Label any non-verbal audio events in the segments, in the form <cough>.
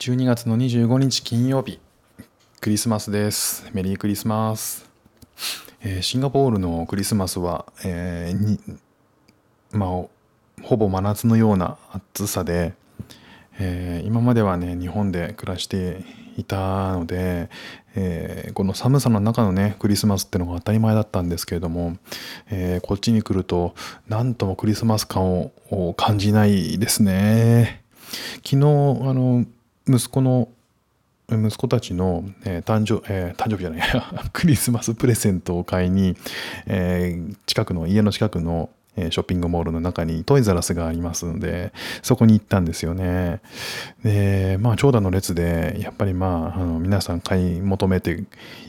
12月の25日金曜日。クリスマスです。メリークリスマス、えーシンガポールのクリスマスは、えーまあほぼ真夏のような暑さで、えー今まではね日本で暮らしていたので、えーこの寒さの中のねクリスマスってのが当たり前だったんですけれども、えーこっちに来るとなんともクリスマス感をを感じないですね。昨日あの息子の息子たちの、えー誕生、えー誕生日じゃない <laughs> クリスマスプレゼントを買いに、えー近くの家の近くのえショッピングモールの中にトイザラスがありますのでそこに行ったんですよね。でまあ長蛇の列でやっぱりまああの皆さん買い求めて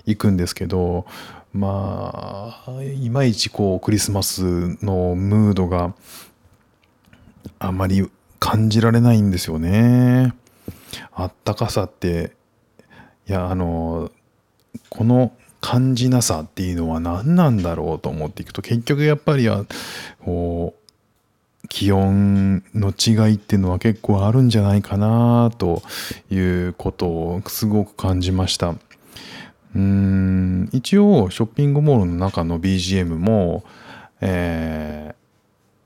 いくんですけどまあいまいちこうクリスマスのムードがあまり感じられないんですよね。あったかさっていやあのこの感じなさっていうのは何なんだろうと思っていくと結局やっぱりはこう気温の違いっていうのは結構あるんじゃないかなということをすごく感じました。うん一応ショッピングモールの中の BGM も、えー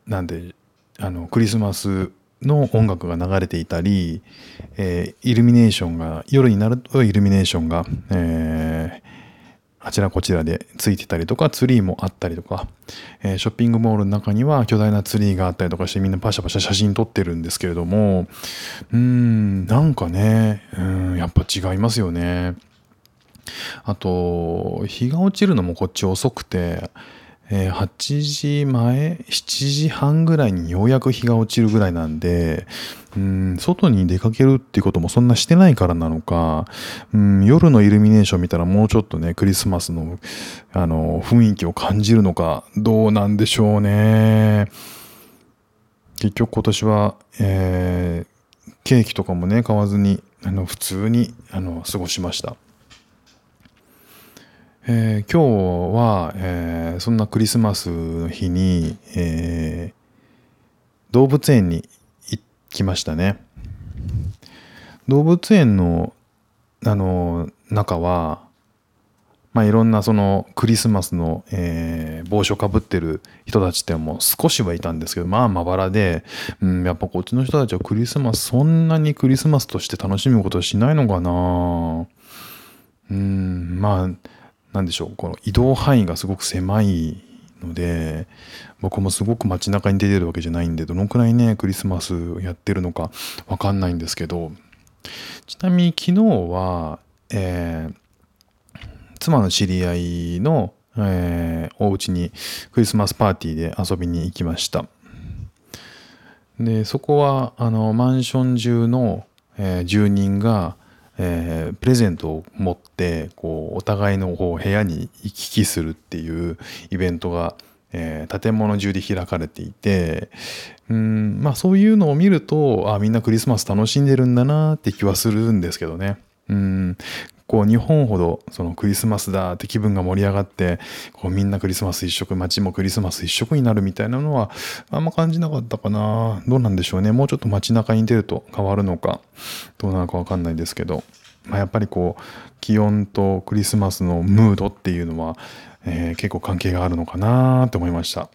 なんであのクリスマスの音楽が流れていたり、えーイルミネーションが夜になるとイルミネーションが、えーあちらこちらでついてたりとかツリーもあったりとか、えーショッピングモールの中には巨大なツリーがあったりとかしてみんなパシャパシャ写真撮ってるんですけれどもうんなんかねうんやっぱ違いますよね。あと日が落ちるのもこっち遅くて、え8時前7時半ぐらいにようやく日が落ちるぐらいなんでうん外に出かけるっていうこともそんなしてないからなのかうん夜のイルミネーション見たらもうちょっとねクリスマスのあの雰囲気を感じるのかどうなんでしょうね。結局今年は、えーケーキとかもね買わずにあの普通にあの過ごしました。えー今日は、えーそんなクリスマスの日に、えー動物園に行きましたね。動物園のあの中は、まあ、いろんなそのクリスマスの、えー帽子をかぶってる人たちってもう少しはいたんですけどまあまばらで、うん、やっぱこっちの人たちはクリスマスそんなにクリスマスとして楽しむことはしないのかなうんまあなんでしょうこの移動範囲がすごく狭いので僕もすごく街中に出てるわけじゃないんでどのくらいねクリスマスやってるのかわかんないんですけどちなみに昨日は、えー妻の知り合いの、えーお家にクリスマスパーティーで遊びに行きました。でそこはあのマンション中の、えー住人が、えープレゼントを持ってこうお互いのこう部屋に行き来するっていうイベントが、えー建物中で開かれていてうんまあそういうのを見るとあみんなクリスマス楽しんでるんだなって気はするんですけどね。うんこう日本ほどそのクリスマスだって気分が盛り上がってこうみんなクリスマス一色街もクリスマス一色になるみたいなのはあんま感じなかったかな。どうなんでしょうね。もうちょっと街中に出ると変わるのかどうなのかわかんないですけど、まあ、やっぱりこう気温とクリスマスのムードっていうのは、えー結構関係があるのかなって思いました。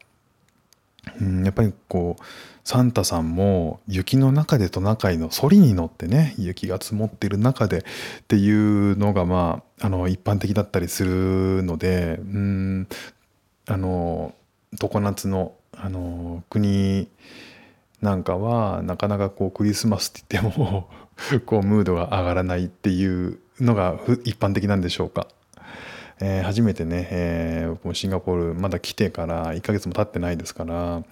うん、やっぱりこうサンタさんも雪の中でトナカイのソリに乗ってね雪が積もってる中でっていうのがまああの一般的だったりするのでうんあの常夏のあの国なんかはなかなかこうクリスマスって言ってもこうムードが上がらないっていうのが一般的なんでしょうか？えー初めてね、えー僕もシンガポールまだ来てから1ヶ月も経ってないですから、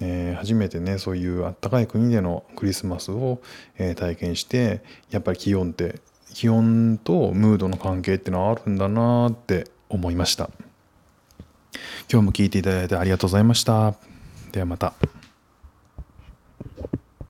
えー初めてねそういうあったかい国でのクリスマスを、えー体験してやっぱり気温って気温とムードの関係ってのはあるんだなって思いました今日も聞いていただいてありがとうございましたではまた。